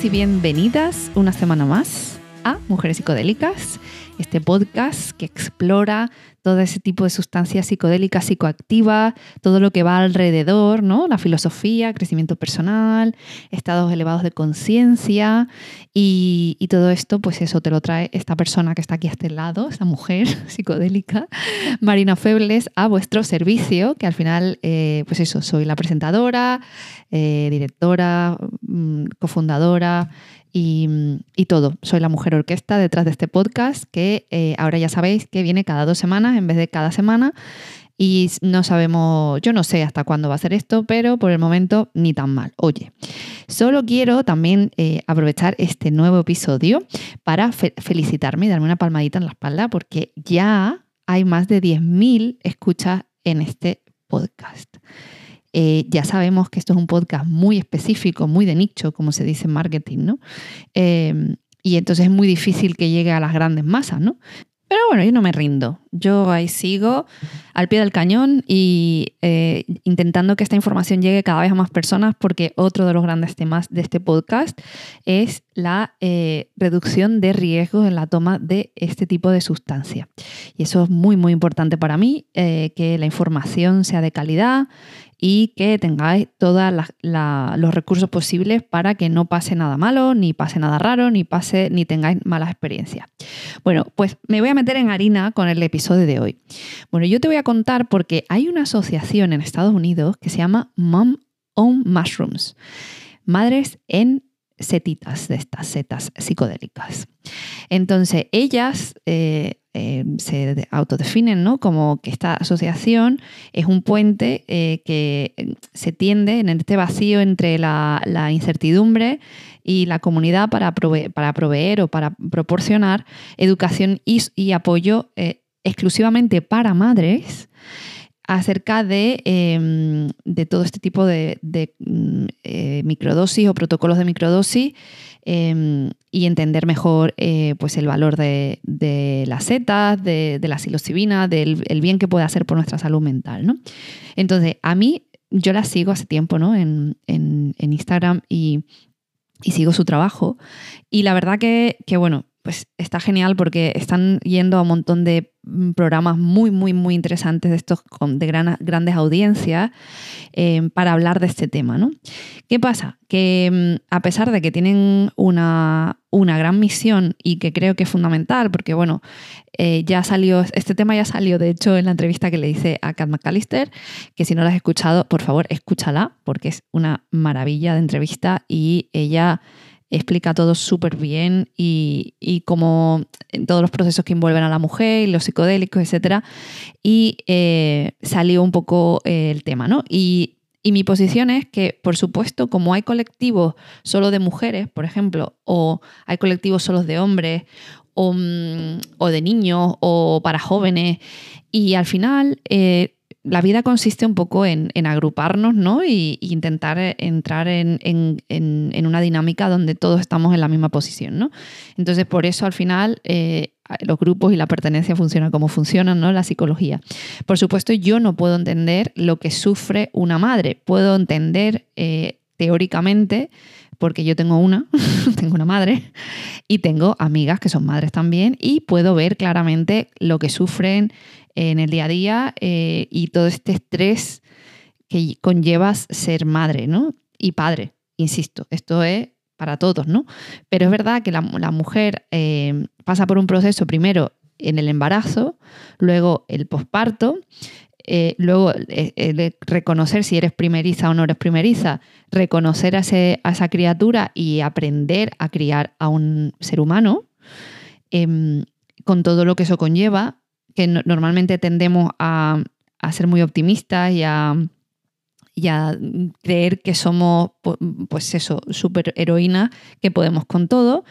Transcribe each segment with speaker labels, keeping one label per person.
Speaker 1: Y bienvenidas una semana más a Mujeres Psicodélicas, este podcast que explora todo ese tipo de sustancias psicodélicas, psicoactivas, todo lo que va alrededor, ¿no? La filosofía, crecimiento personal, estados elevados de conciencia y, todo esto, pues eso te lo trae esta persona que está aquí a este lado, esta mujer psicodélica, Marina Febles, a vuestro servicio, que al final, eh, pues eso, soy la presentadora, eh, directora, mm, cofundadora y, todo. Soy la mujer orquesta detrás de este podcast que eh, ahora ya sabéis que viene cada dos semanas en vez de cada semana. Y no sabemos, yo no sé hasta cuándo va a ser esto, pero por el momento ni tan mal. Oye, solo quiero también eh, aprovechar este nuevo episodio para felicitarme y darme una palmadita en la espalda porque ya hay más de 10.000 escuchas en este podcast. Eh, ya sabemos que esto es un podcast muy específico, muy de nicho, como se dice en marketing, ¿no? Em, y entonces es muy difícil que llegue a las grandes masas, ¿no? Pero bueno, yo no me rindo. Yo ahí sigo al pie del cañón y eh, intentando que esta información llegue cada vez a más personas porque otro de los grandes temas de este podcast es la eh, reducción de riesgos en la toma de este tipo de sustancia. Y eso es muy, muy importante para mí, que la información sea de calidad, y que tengáis todos los recursos posibles para que no pase nada malo, ni pase nada raro, ni pase, ni tengáis malas experiencias. Bueno, pues me voy a meter en harina con el episodio de hoy. Bueno, yo te voy a contar porque hay una asociación en Estados Unidos que se llama Mom on Mushrooms, madres en setitas de estas setas psicodélicas. Entonces, ellas eh, eh, se autodefinen ¿no? como que esta asociación es un puente eh, que se tiende en este vacío entre la, incertidumbre y la comunidad para, para, proveer o para proporcionar educación y, apoyo exclusivamente para madres acerca de, em, todo este tipo de, mm, microdosis o protocolos de microdosis Em, y entender mejor eh, pues el valor de, las setas, de, la psilocibina, del el bien que puede hacer por nuestra salud mental. ¿no? Entonces, a mí, yo la sigo hace tiempo ¿no? en, Instagram y, sigo su trabajo. Y la verdad que, que, bueno, pues está genial porque están yendo a un montón de mm, programas muy, muy, muy interesantes de estos de grandes audiencias eh, para hablar de este tema. ¿no? ¿Qué pasa? Que mm, a pesar de que tienen una, gran misión y que creo que es fundamental, porque bueno, eh, ya salió, este tema ya salió de hecho en la entrevista que le hice a Kat McAllister, que si no la has escuchado, por favor, escúchala, porque es una maravilla de entrevista y ella explica todo súper bien y, y como todos los procesos que envuelven a la mujer, los psicodélicos, etc. Y eh, salió un poco eh, el tema, ¿no? Y, mi posición es que, por supuesto, como hay colectivos solo de mujeres, por ejemplo, o hay colectivos solo de hombres, o, mm, de niños, o para jóvenes, y al final... Eh, la vida consiste un poco en, agruparnos ¿no? y, intentar entrar en, una dinámica donde todos estamos en la misma posición. ¿no? Entonces, por eso al final eh, los grupos y la pertenencia funcionan como funcionan, ¿no? la psicología. Por supuesto, yo no puedo entender lo que sufre una madre. Puedo entender eh, teóricamente porque yo tengo una, tengo una madre y tengo amigas que son madres también y puedo ver claramente lo que sufren en el día a día eh, y todo este estrés que conllevas ser madre ¿no? y padre. Insisto, esto es para todos, ¿no? Pero es verdad que la, mujer eh, pasa por un proceso primero en el embarazo, luego el posparto, eh, luego reconocer si eres primeriza o no eres primeriza, reconocer a, esa criatura y aprender a criar a un ser humano, em, con todo lo que eso conlleva, que normalmente tendemos a, ser muy optimistas y a, creer que somos, pues eso, super heroínas, que podemos con todo.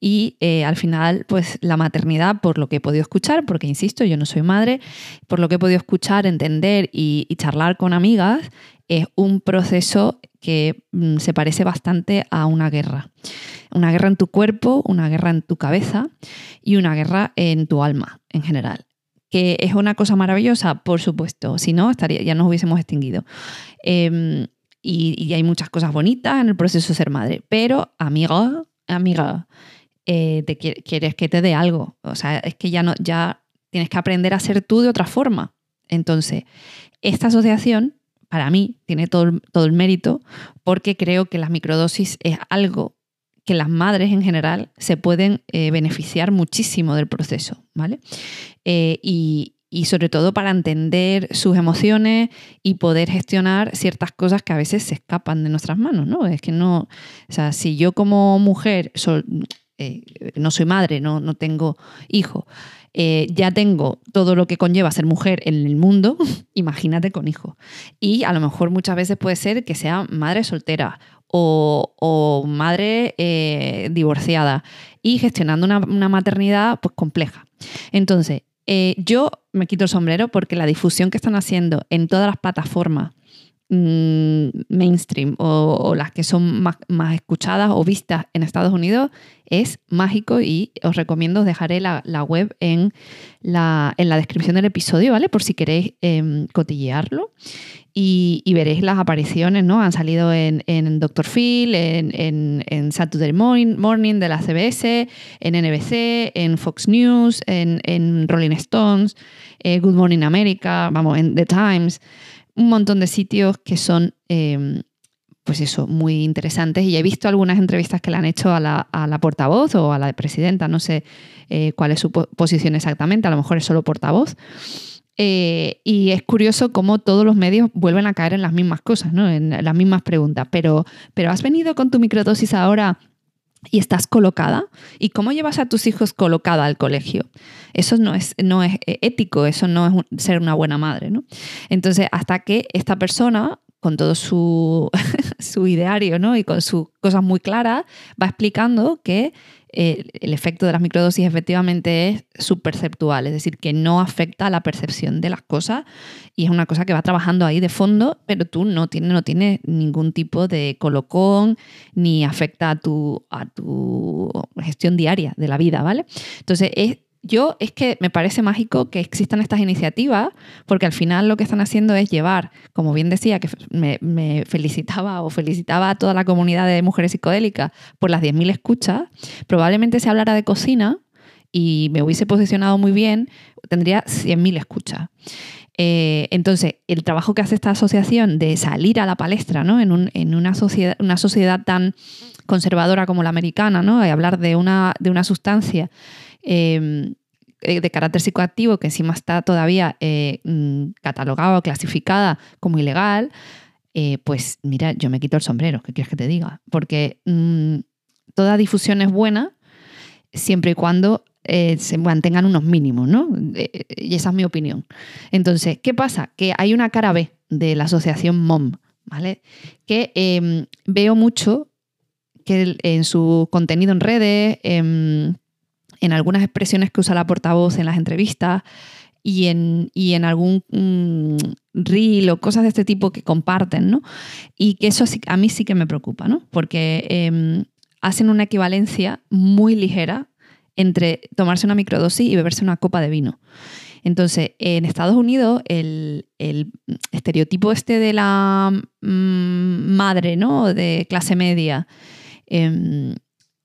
Speaker 1: Y eh, al final, pues la maternidad, por lo que he podido escuchar, porque insisto, yo no soy madre, por lo que he podido escuchar, entender y, charlar con amigas, es un proceso que mm, se parece bastante a una guerra. Una guerra en tu cuerpo, una guerra en tu cabeza y una guerra en tu alma en general que es una cosa maravillosa, por supuesto, si no, estaría, ya nos hubiésemos extinguido. Em, y, hay muchas cosas bonitas en el proceso de ser madre, pero amiga, amiga, eh, quieres que te dé algo. O sea, es que ya, no, ya tienes que aprender a ser tú de otra forma. Entonces, esta asociación, para mí, tiene todo, todo el mérito porque creo que las microdosis es algo que las madres en general se pueden eh, beneficiar muchísimo del proceso, ¿vale? Eh, y, sobre todo para entender sus emociones y poder gestionar ciertas cosas que a veces se escapan de nuestras manos, ¿no? Es que no, o sea, si yo como mujer eh, no soy madre, no, no tengo hijo, ya tengo todo lo que conlleva ser mujer en el mundo, imagínate con hijo. Y a lo mejor muchas veces puede ser que sea madre soltera o, madre eh, divorciada y gestionando una, maternidad pues compleja. Entonces, eh, yo me quito el sombrero porque la difusión que están haciendo en todas las plataformas mm, mainstream o, las que son más, escuchadas o vistas en Estados Unidos es mágico y os recomiendo, dejaré la, web en la, en la, descripción del episodio, ¿vale? Por si queréis em, cotillearlo y, veréis las apariciones, ¿no? Han salido en, en Dr. Phil, en, en, Saturday Morning, de la CBS, en NBC, en Fox News, en, Rolling Stones, eh, Good Morning America, vamos, en The Times, un montón de sitios que son, em, pues eso, muy interesantes. Y he visto algunas entrevistas que le han hecho a la, a la portavoz o a la presidenta, no sé eh, cuál es su posición exactamente, a lo mejor es solo portavoz. Eh, y es curioso cómo todos los medios vuelven a caer en las mismas cosas, ¿no? en las mismas preguntas. Pero, pero has venido con tu microdosis ahora y estás colocada. ¿Y cómo llevas a tus hijos colocada al colegio? Eso no es, no es eh, ético, eso no es ser una buena madre. Entonces, hasta que esta persona con todo su, su ideario ¿no? y con sus cosas muy claras, va explicando que eh, el efecto de las microdosis efectivamente es subperceptual, es decir, que no afecta a la percepción de las cosas y es una cosa que va trabajando ahí de fondo, pero tú no tienes, no tienes ningún tipo de colocón ni afecta a tu, a tu gestión diaria de la vida, ¿vale? Entonces es yo es que me parece mágico que existan estas iniciativas, porque al final lo que están haciendo es llevar, como bien decía, que me, felicitaba o felicitaba a toda la comunidad de mujeres psicodélicas por las 10.000 escuchas, probablemente si hablara de cocina y me hubiese posicionado muy bien, tendría 100.000 escuchas. Eh, entonces, el trabajo que hace esta asociación de salir a la palestra ¿no? en, una, sociedad, una sociedad tan conservadora como la americana, ¿no? y hablar de una, de una sustancia eh, de carácter psicoactivo, que encima está todavía eh, mm, catalogada o clasificada como ilegal, eh, pues mira, yo me quito el sombrero, ¿qué quieres que te diga? Porque mm, toda difusión es buena siempre y cuando se mantengan unos mínimos, ¿no? y esa es mi opinión. Entonces, ¿qué pasa? Que hay una cara B de la asociación MOM, ¿vale? Que em, veo mucho que en su contenido en redes, em, en algunas expresiones que usa la portavoz en las entrevistas y en, en algún mm, reel o cosas de este tipo que comparten, ¿no? Y que eso a mí sí que me preocupa, ¿no? Porque em, hacen una equivalencia muy ligera entre tomarse una microdosis y beberse una copa de vino. Entonces, en Estados Unidos, el, estereotipo este de la mm, madre, ¿no? De clase media, em,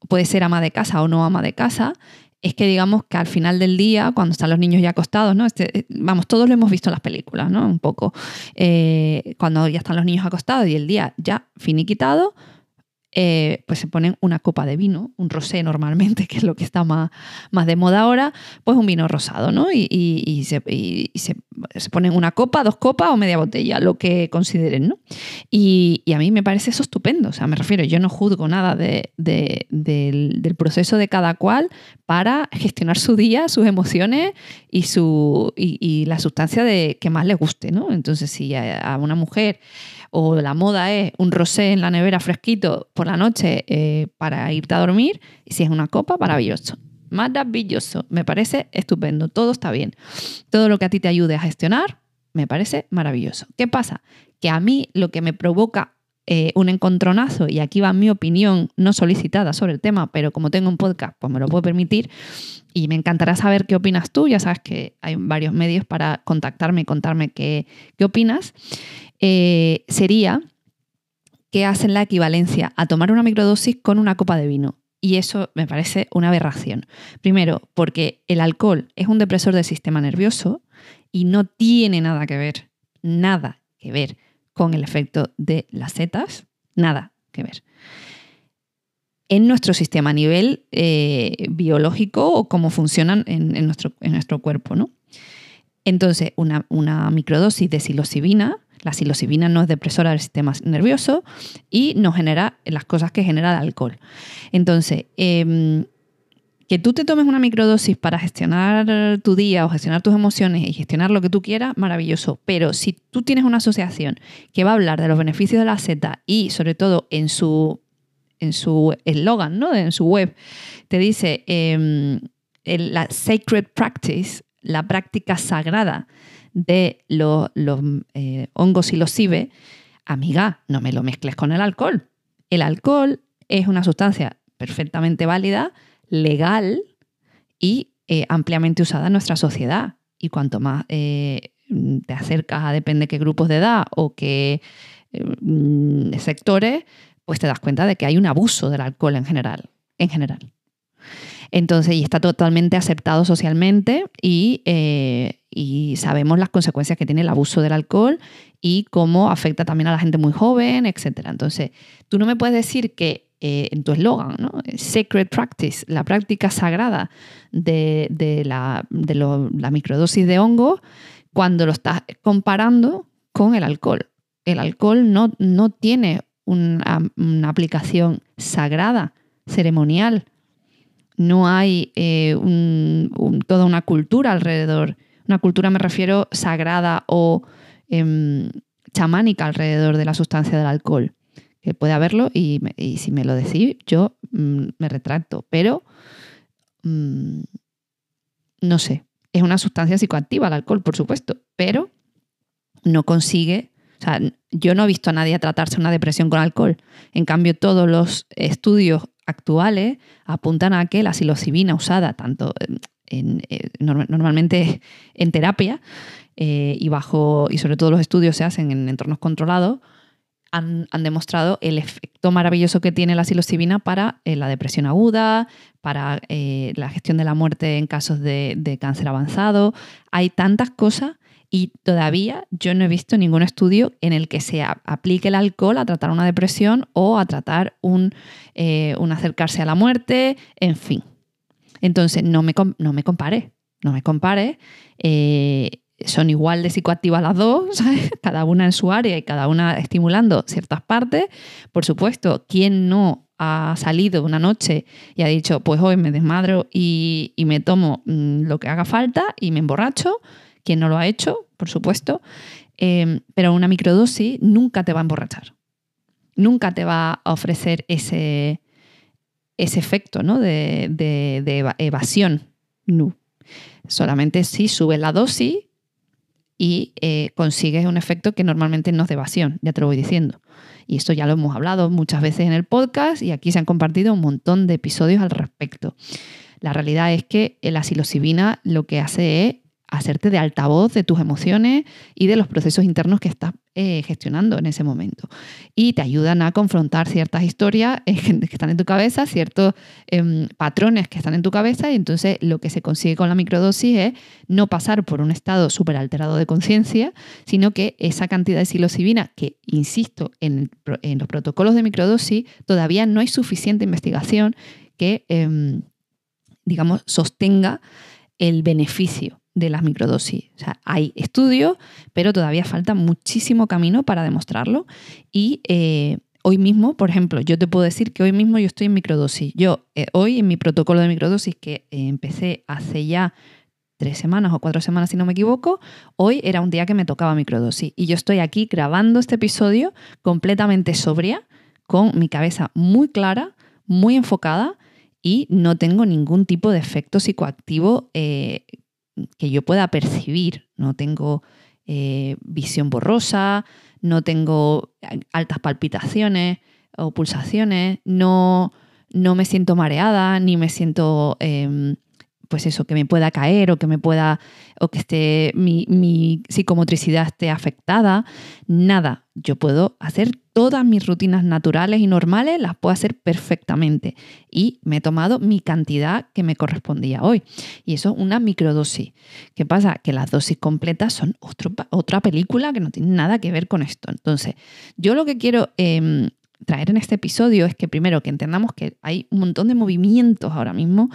Speaker 1: puede ser ama de casa o no ama de casa, es que digamos que al final del día, cuando están los niños ya acostados, ¿no? Este, eh, vamos, todos lo hemos visto en las películas, ¿no? Un poco. Eh, cuando ya están los niños acostados y el día ya finiquitado, eh, pues se ponen una copa de vino, un rosé normalmente, que es lo que está más, más de moda ahora, pues un vino rosado, ¿no? Y, se, ponen una copa, dos copas o media botella, lo que consideren, ¿no? Y, a mí me parece eso estupendo, o sea, me refiero, yo no juzgo nada del, del, proceso de cada cual para gestionar su día, sus emociones y, su, y, la sustancia de, que más le guste, ¿no? Entonces, si a una mujer o la moda es un rosé en la nevera fresquito por la noche eh, para irte a dormir, y si es una copa, maravilloso. Maravilloso, me parece estupendo, todo está bien. Todo lo que a ti te ayude a gestionar, me parece maravilloso. ¿Qué pasa? Que a mí lo que me provoca eh, un encontronazo, y aquí va mi opinión no solicitada sobre el tema, pero como tengo un podcast, pues me lo puedo permitir, y me encantará saber qué opinas tú, ya sabes que hay varios medios para contactarme y contarme qué, qué opinas. Eh, sería que hacen la equivalencia a tomar una microdosis con una copa de vino. Y eso me parece una aberración. Primero, porque el alcohol es un depresor del sistema nervioso y no tiene nada que ver, nada que ver con el efecto de las setas, nada que ver. En nuestro sistema a nivel eh, biológico o cómo funcionan en, nuestro, en nuestro, cuerpo. ¿no? Entonces, una, una microdosis de psilocibina la psilocibina no es depresora del sistema nervioso y no genera las cosas que genera el alcohol. Entonces, em, que tú te tomes una microdosis para gestionar tu día o gestionar tus emociones y gestionar lo que tú quieras, maravilloso. Pero si tú tienes una asociación que va a hablar de los beneficios de la Z y sobre todo en su en su eslogan, ¿no? en su web, te dice em, la sacred practice, la práctica sagrada de los, eh, hongos y los cibe, amiga, no me lo mezcles con el alcohol. El alcohol es una sustancia perfectamente válida, legal y eh, ampliamente usada en nuestra sociedad. Y cuanto más eh, te acercas a depende qué grupos de edad o qué mm, sectores, pues te das cuenta de que hay un abuso del alcohol en general. En general. Entonces, y está totalmente aceptado socialmente y, eh, y, sabemos las consecuencias que tiene el abuso del alcohol y cómo afecta también a la gente muy joven, etc. Entonces, tú no me puedes decir que eh, en tu eslogan, ¿no? Sacred Practice, la práctica sagrada de, la, microdosis de hongo, cuando lo estás comparando con el alcohol. El alcohol no, no tiene una, una aplicación sagrada, ceremonial, no hay eh, toda una cultura alrededor. Una cultura me refiero sagrada o em, chamánica alrededor de la sustancia del alcohol. Que puede haberlo y, si me lo decís, yo mm, me retracto. Pero mm, no sé. Es una sustancia psicoactiva el alcohol, por supuesto, pero no consigue o sea, yo no he visto a nadie tratarse una depresión con alcohol. En cambio, todos los estudios actuales apuntan a que la psilocibina usada tanto eh, normalmente en terapia eh, y bajo y sobre todo los estudios se hacen en entornos controlados han, demostrado el efecto maravilloso que tiene la psilocibina para eh, la depresión aguda, para la gestión de la muerte en casos de, cáncer avanzado. Hay tantas cosas y todavía yo no he visto ningún estudio en el que se aplique el alcohol a tratar una depresión o a tratar un, eh, acercarse a la muerte, en fin. Entonces, no me, no me compare, no me compare. Eh, son igual de psicoactivas las dos, cada una en su área y cada una estimulando ciertas partes. Por supuesto, ¿quién no ha salido una noche y ha dicho, pues hoy me desmadro y, me tomo mm, lo que haga falta y me emborracho? quien no lo ha hecho, por supuesto, em, pero una microdosis nunca te va a emborrachar. Nunca te va a ofrecer ese, ese efecto ¿no? de, evasión. No. Solamente si subes la dosis y eh, consigues un efecto que normalmente no es de evasión, ya te lo voy diciendo. Y esto ya lo hemos hablado muchas veces en el podcast y aquí se han compartido un montón de episodios al respecto. La realidad es que la psilocibina lo que hace es hacerte de altavoz de tus emociones y de los procesos internos que estás eh, gestionando en ese momento. Y te ayudan a confrontar ciertas historias eh, que están en tu cabeza, ciertos em, patrones que están en tu cabeza y entonces lo que se consigue con la microdosis es no pasar por un estado súper alterado de conciencia, sino que esa cantidad de psilocibina, que insisto, en, en, los protocolos de microdosis todavía no hay suficiente investigación que, em, digamos, sostenga el beneficio de las microdosis. O sea, hay estudios, pero todavía falta muchísimo camino para demostrarlo. Y eh, hoy mismo, por ejemplo, yo te puedo decir que hoy mismo yo estoy en microdosis. Yo eh, hoy en mi protocolo de microdosis que eh, empecé hace ya tres semanas o cuatro semanas, si no me equivoco, hoy era un día que me tocaba microdosis. Y yo estoy aquí grabando este episodio completamente sobria, con mi cabeza muy clara, muy enfocada y no tengo ningún tipo de efecto psicoactivo que yo pueda percibir. No tengo eh, visión borrosa, no tengo altas palpitaciones o pulsaciones, no, no me siento mareada, ni me siento em, pues eso, que me pueda caer o que me pueda, o que esté, mi, mi, psicomotricidad esté afectada. Nada, yo puedo hacer todas mis rutinas naturales y normales, las puedo hacer perfectamente. Y me he tomado mi cantidad que me correspondía hoy. Y eso es una microdosis. ¿Qué pasa? Que las dosis completas son otra película que no tiene nada que ver con esto. Entonces, yo lo que quiero... Em, traer en este episodio es que primero que entendamos que hay un montón de movimientos ahora mismo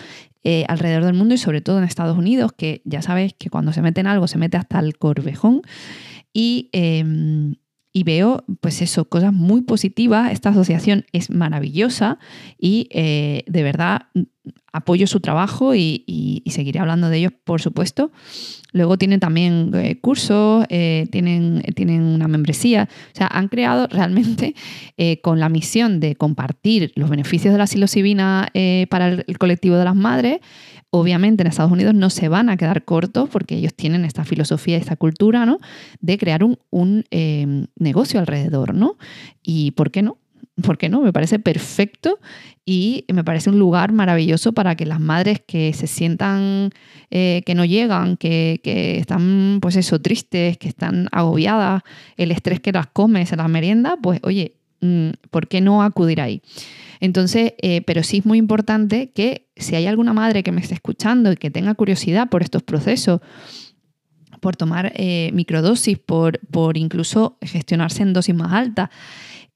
Speaker 1: eh, alrededor del mundo y sobre todo en Estados Unidos, que ya sabéis que cuando se mete en algo se mete hasta el corvejón. Y, em, y veo, pues eso, cosas muy positivas. Esta asociación es maravillosa y eh, de verdad apoyo su trabajo y, seguiré hablando de ellos, por supuesto. Luego tienen también eh, cursos, eh, tienen, tienen una membresía. O sea, han creado realmente eh, con la misión de compartir los beneficios de la psilocibina para el, colectivo de las madres. Obviamente en Estados Unidos no se van a quedar cortos porque ellos tienen esta filosofía, esta cultura, ¿no? De crear un, un negocio alrededor, ¿no? Y ¿por qué no? ¿Por qué no? Me parece perfecto y me parece un lugar maravilloso para que las madres que se sientan eh, que no llegan, que, están, pues eso, tristes, que están agobiadas, el estrés que las come, se las merienda, pues oye, mm, ¿por qué no acudir ahí? Entonces, eh, pero sí es muy importante que si hay alguna madre que me esté escuchando y que tenga curiosidad por estos procesos, por tomar eh, microdosis, por, por incluso gestionarse en dosis más altas,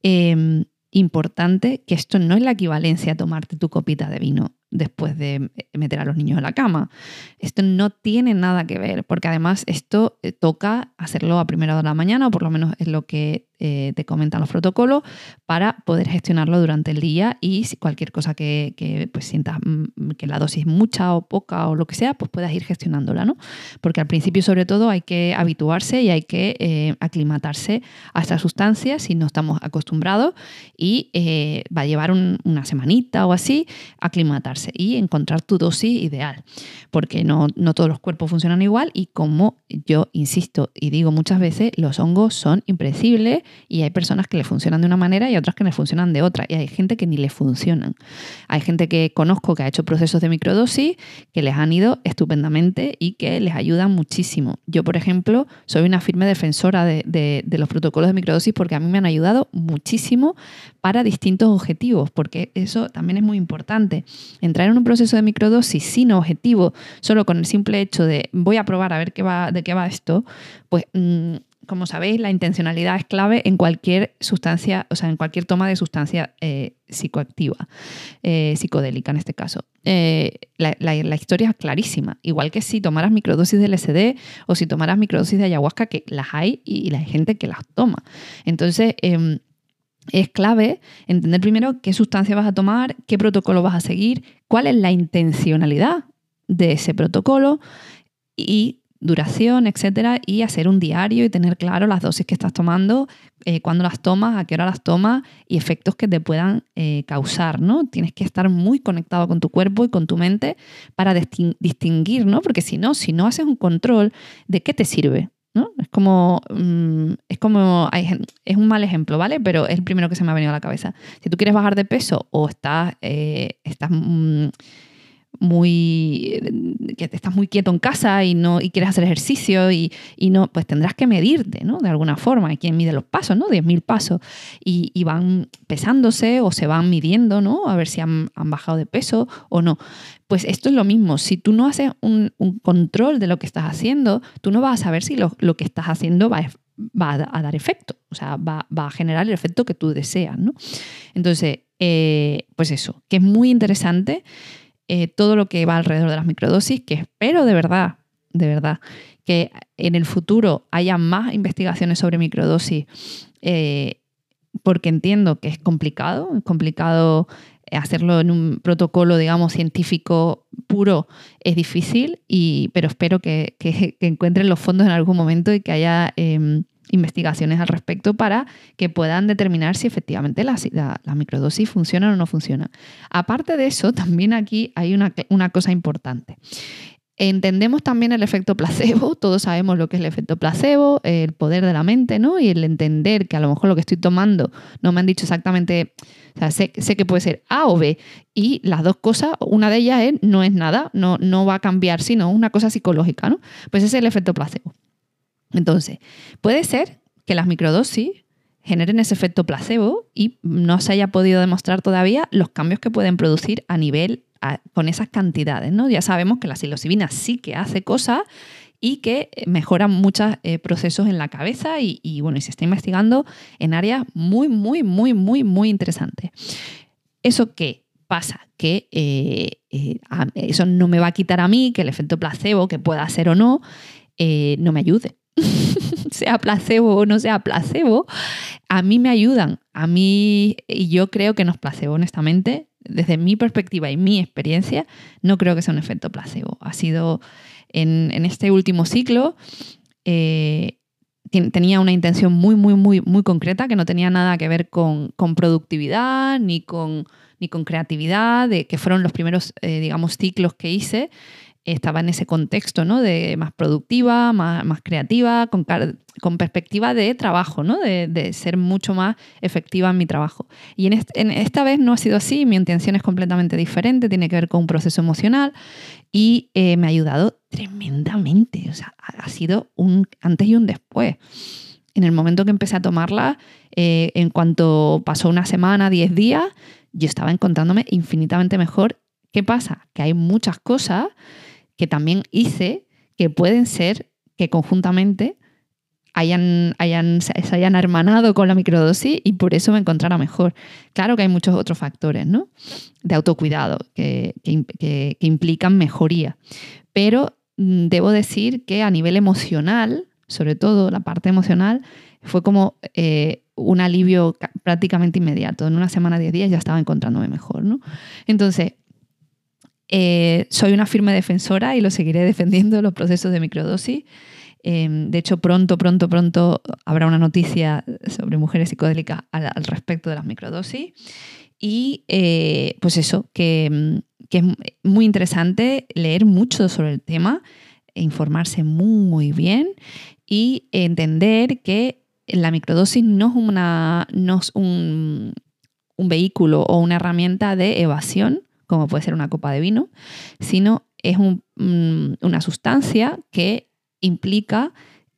Speaker 1: em, importante que esto no es la equivalencia a tomarte tu copita de vino después de meter a los niños en la cama. Esto no tiene nada que ver, porque además esto eh, toca hacerlo a primera hora de la mañana, o por lo menos es lo que eh, te comentan los protocolos, para poder gestionarlo durante el día y si cualquier cosa que, pues sientas mm, que la dosis es mucha o poca o lo que sea, pues puedas ir gestionándola, ¿no? Porque al principio sobre todo hay que habituarse y hay que eh, aclimatarse a esta sustancia si no estamos acostumbrados y va a llevar una semanita o así aclimatarse y encontrar tu dosis ideal, porque no, no todos los cuerpos funcionan igual y como yo insisto y digo muchas veces, los hongos son impredecibles y hay personas que le funcionan de una manera y otras que le funcionan de otra y hay gente que ni le funcionan. Hay gente que conozco que ha hecho procesos de microdosis que les han ido estupendamente y que les ayudan muchísimo. Yo, por ejemplo, soy una firme defensora de, los protocolos de microdosis porque a mí me han ayudado muchísimo para distintos objetivos, porque eso también es muy importante entrar en un proceso de microdosis sin objetivo, solo con el simple hecho de voy a probar a ver qué va, de qué va esto, pues mm, como sabéis, la intencionalidad es clave en cualquier sustancia, o sea, en cualquier toma de sustancia eh, psicoactiva, eh, psicodélica en este caso. Eh, la, historia es clarísima, igual que si tomaras microdosis de LSD o si tomaras microdosis de ayahuasca, que las hay y, la hay gente que las toma. Entonces, em, es clave entender primero qué sustancia vas a tomar, qué protocolo vas a seguir, cuál es la intencionalidad de ese protocolo y duración, etcétera, y hacer un diario y tener claro las dosis que estás tomando, eh, cuándo las tomas, a qué hora las tomas y efectos que te puedan eh, causar, ¿no? Tienes que estar muy conectado con tu cuerpo y con tu mente para distinguir, ¿no? Porque si no, si no haces un control, ¿de qué te sirve? Es como, mm, es como, es un mal ejemplo, ¿vale? Pero es el primero que se me ha venido a la cabeza. Si tú quieres bajar de peso o estás, eh, estás mm, muy que estás muy quieto en casa y no y quieres hacer ejercicio y, no pues tendrás que medirte no de alguna forma hay quien mide los pasos no 10.000 pasos y, van pesándose o se van midiendo no a ver si han, bajado de peso o no. Pues esto es lo mismo si tú no haces un, control de lo que estás haciendo tú no vas a saber si lo, que estás haciendo va, va a dar efecto o sea va, a generar el efecto que tú deseas no entonces eh, pues eso que es muy interesante eh, todo lo que va alrededor de las microdosis, que espero de verdad, de verdad, que en el futuro haya más investigaciones sobre microdosis, eh, porque entiendo que es complicado, es complicado hacerlo en un protocolo, digamos, científico puro, es difícil, y, pero espero que, encuentren los fondos en algún momento y que haya... Em, investigaciones al respecto para que puedan determinar si efectivamente la, microdosis funciona o no funciona. Aparte de eso, también aquí hay una, cosa importante. Entendemos también el efecto placebo, todos sabemos lo que es el efecto placebo, el poder de la mente, ¿no? Y el entender que a lo mejor lo que estoy tomando no me han dicho exactamente, sé, que puede ser A o B, y las dos cosas, una de ellas es, no es nada, no, no va a cambiar, sino una cosa psicológica, ¿no? Pues ese es el efecto placebo. Entonces, puede ser que las microdosis generen ese efecto placebo y no se haya podido demostrar todavía los cambios que pueden producir a nivel con esas cantidades. ¿no? Ya sabemos que la psilocibina sí que hace cosas y que mejora muchos eh, procesos en la cabeza y, bueno, y se está investigando en áreas muy, muy, muy, muy, muy interesantes. ¿Eso qué pasa? Que eh, eh, eso no me va a quitar a mí que el efecto placebo, que pueda ser o no, no me ayude. sea placebo o no sea placebo, a mí me ayudan. A mí, y yo creo que no es placebo, honestamente, desde mi perspectiva y mi experiencia, no creo que sea un efecto placebo. Ha sido en, este último ciclo, eh, tenía una intención muy, muy, muy, muy concreta que no tenía nada que ver con, productividad ni con, ni con creatividad, de, que fueron los primeros, eh, digamos, ciclos que hice estaba en ese contexto, ¿no? De más productiva, más, más creativa, con, con, perspectiva de trabajo, ¿no? De, ser mucho más efectiva en mi trabajo. Y en, esta vez no ha sido así, mi intención es completamente diferente, tiene que ver con un proceso emocional y eh, me ha ayudado tremendamente. O sea, ha sido un antes y un después. En el momento que empecé a tomarla, eh, en cuanto pasó una semana, diez días, yo estaba encontrándome infinitamente mejor. ¿Qué pasa? Que hay muchas cosas que también hice que pueden ser que conjuntamente hayan, hayan, se hayan hermanado con la microdosis y por eso me encontrara mejor. Claro que hay muchos otros factores ¿no? de autocuidado que, que, implican mejoría, pero mm, debo decir que a nivel emocional, sobre todo la parte emocional, fue como eh, un alivio prácticamente inmediato. En una semana, diez días ya estaba encontrándome mejor. ¿no? Entonces, eh, soy una firme defensora y lo seguiré defendiendo los procesos de microdosis. Em, de hecho, pronto, pronto, pronto habrá una noticia sobre mujeres psicodélicas al, respecto de las microdosis. Y eh, pues eso, que, que, es muy interesante leer mucho sobre el tema, e informarse muy bien y entender que la microdosis no es, una, no es un, un vehículo o una herramienta de evasión, como puede ser una copa de vino, sino es mm, una sustancia que implica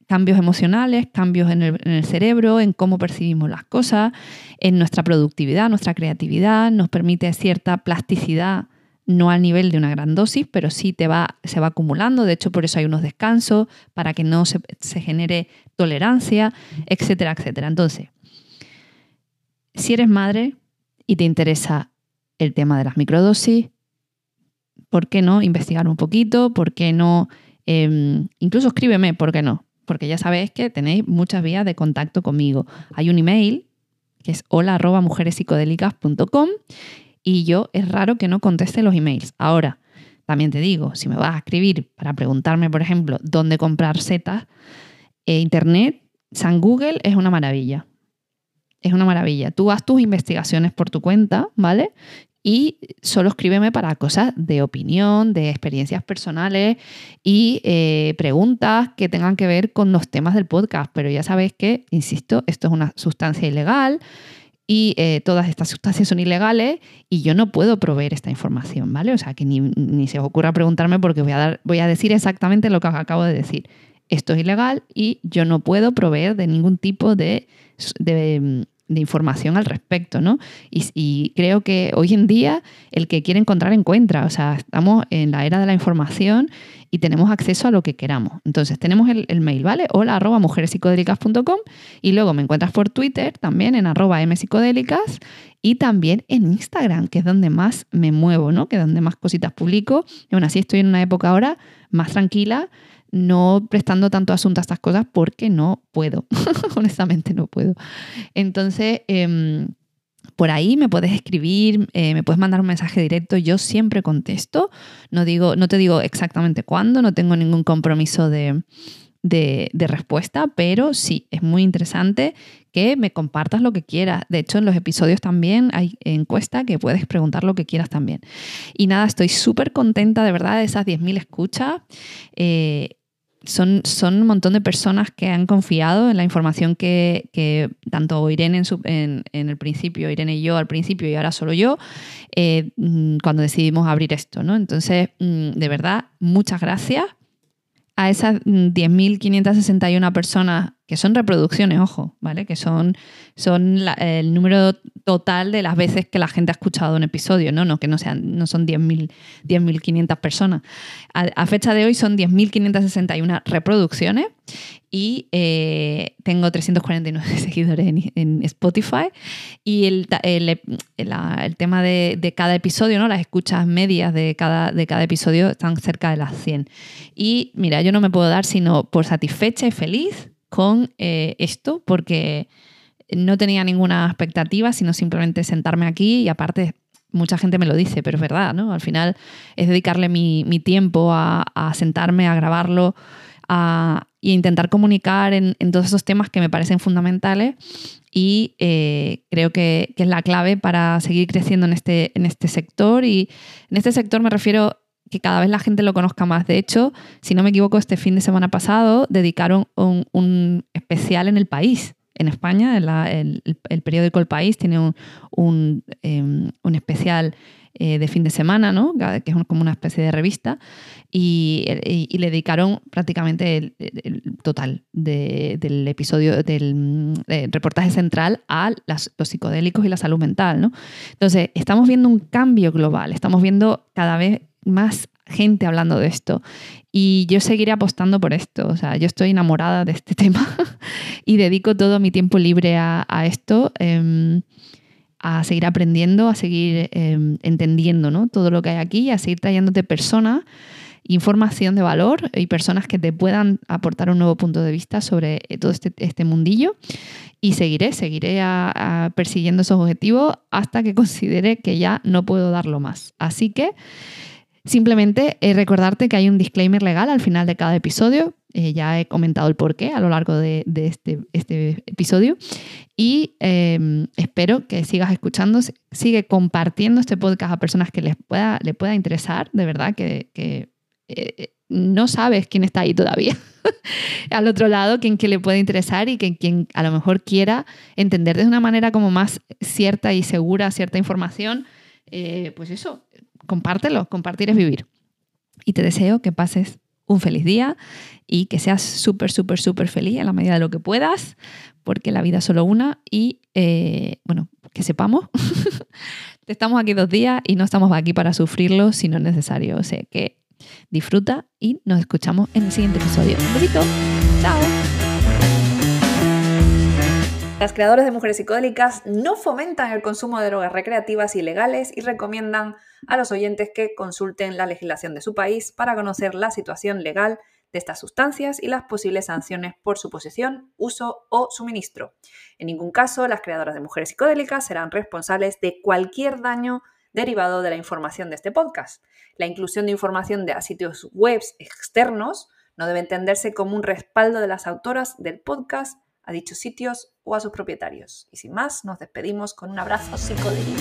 Speaker 1: cambios emocionales, cambios en el, cerebro, en cómo percibimos las cosas, en nuestra productividad, nuestra creatividad, nos permite cierta plasticidad, no al nivel de una gran dosis, pero sí te va, se va acumulando, de hecho por eso hay unos descansos, para que no se, se genere tolerancia, etcétera, etcétera. Entonces, si eres madre y te interesa el tema de las microdosis. ¿Por qué no investigar un poquito? ¿Por qué no? Em, incluso escríbeme, ¿por qué no? Porque ya sabéis que tenéis muchas vías de contacto conmigo. Hay un email que es hola y yo es raro que no conteste los emails. Ahora, también te digo, si me vas a escribir para preguntarme, por ejemplo, dónde comprar setas, eh, Internet, San Google es una maravilla. Es una maravilla. Tú haz tus investigaciones por tu cuenta, ¿vale? Y solo escríbeme para cosas de opinión, de experiencias personales y eh, preguntas que tengan que ver con los temas del podcast. Pero ya sabéis que, insisto, esto es una sustancia ilegal y eh, todas estas sustancias son ilegales y yo no puedo proveer esta información, ¿vale? O sea, que ni, se os ocurra preguntarme porque voy a, voy a decir exactamente lo que acabo de decir. Esto es ilegal y yo no puedo proveer de ningún tipo de información al respecto, ¿no? Y, creo que hoy en día el que quiere encontrar encuentra, o sea, estamos en la era de la información y tenemos acceso a lo que queramos. Entonces, tenemos el, mail, ¿vale? Hola arroba mujerespsicodélicas.com y luego me encuentras por Twitter también en arroba mpsicodélicas y también en Instagram, que es donde más me muevo, ¿no? Que es donde más cositas publico. Y aún así estoy en una época ahora más tranquila, no prestando tanto asunto a estas cosas porque no puedo, honestamente no puedo. Entonces, em, por ahí me puedes escribir, eh, me puedes mandar un mensaje directo, yo siempre contesto, no, digo, no te digo exactamente cuándo, no tengo ningún compromiso de, de, respuesta, pero sí, es muy interesante que me compartas lo que quieras. De hecho, en los episodios también hay encuesta que puedes preguntar lo que quieras también. Y nada, estoy súper contenta de verdad de esas 10.000 escuchas. Eh, son, son, un montón de personas que han confiado en la información que, tanto Irene en, el principio, Irene y yo al principio y ahora solo yo, eh, mm, cuando decidimos abrir esto. ¿no? Entonces, mm, de verdad, muchas gracias a esas 10.561 mm, personas que son reproducciones, ojo, ¿vale? Que son, son el número total de las veces que la gente ha escuchado un episodio, no, no que no sean, no son 10.500 10, personas. A, fecha de hoy son 10.561 reproducciones y eh, tengo 349 seguidores en, Spotify y el, el, tema de, cada episodio, ¿no? las escuchas medias de cada, de cada episodio están cerca de las 100. Y mira, yo no me puedo dar sino por satisfecha y feliz con eh, esto porque no tenía ninguna expectativa, sino simplemente sentarme aquí y aparte mucha gente me lo dice, pero es verdad, ¿no? Al final es dedicarle mi, tiempo a, sentarme, a grabarlo a, e intentar comunicar en, todos esos temas que me parecen fundamentales y eh, creo que, que, es la clave para seguir creciendo en este, en este sector y en este sector me refiero que cada vez la gente lo conozca más. De hecho, si no me equivoco, este fin de semana pasado dedicaron un, especial en el país. En España, el, periódico El País tiene un, em, especial eh, de fin de semana, ¿no? que es como una especie de revista, y, le dedicaron prácticamente el, total del episodio del reportaje central a los psicodélicos y la salud mental. ¿no? Entonces, estamos viendo un cambio global, estamos viendo cada vez más gente hablando de esto. Y yo seguiré apostando por esto. O sea, yo estoy enamorada de este tema y dedico todo mi tiempo libre a, esto, em, a seguir aprendiendo, a seguir em, entendiendo ¿no? todo lo que hay aquí, a seguir trayéndote personas, información de valor y personas que te puedan aportar un nuevo punto de vista sobre eh, todo este, este mundillo. Y seguiré, seguiré persiguiendo esos objetivos hasta que considere que ya no puedo darlo más. Así que... Simplemente eh, recordarte que hay un disclaimer legal al final de cada episodio. Eh, ya he comentado el porqué a lo largo de, este, este, episodio. Y em, espero que sigas escuchando, sigue compartiendo este podcast a personas que les pueda, le pueda interesar, de verdad, que, eh, no sabes quién está ahí todavía. al otro lado, quien que le puede interesar y que quien a lo mejor quiera entender de una manera como más cierta y segura cierta información, pues eso, compártelo, compartir es vivir. Y te deseo que pases un feliz día y que seas súper, súper, súper feliz en la medida de lo que puedas, porque la vida es solo una y, eh, bueno, que sepamos, estamos aquí dos días y no estamos aquí para sufrirlo si no es necesario. O sea que disfruta y nos escuchamos en el siguiente episodio. Un besito. Chao.
Speaker 2: Las creadoras de mujeres psicodélicas no fomentan el consumo de drogas recreativas ilegales y recomiendan a los oyentes que consulten la legislación de su país para conocer la situación legal de estas sustancias y las posibles sanciones por su posesión, uso o suministro. En ningún caso, las creadoras de mujeres psicodélicas serán responsables de cualquier daño derivado de la información de este podcast. La inclusión de información de sitios web externos no debe entenderse como un respaldo de las autoras del podcast a dichos sitios o a sus propietarios. Y sin más, nos despedimos con un abrazo psicodélico.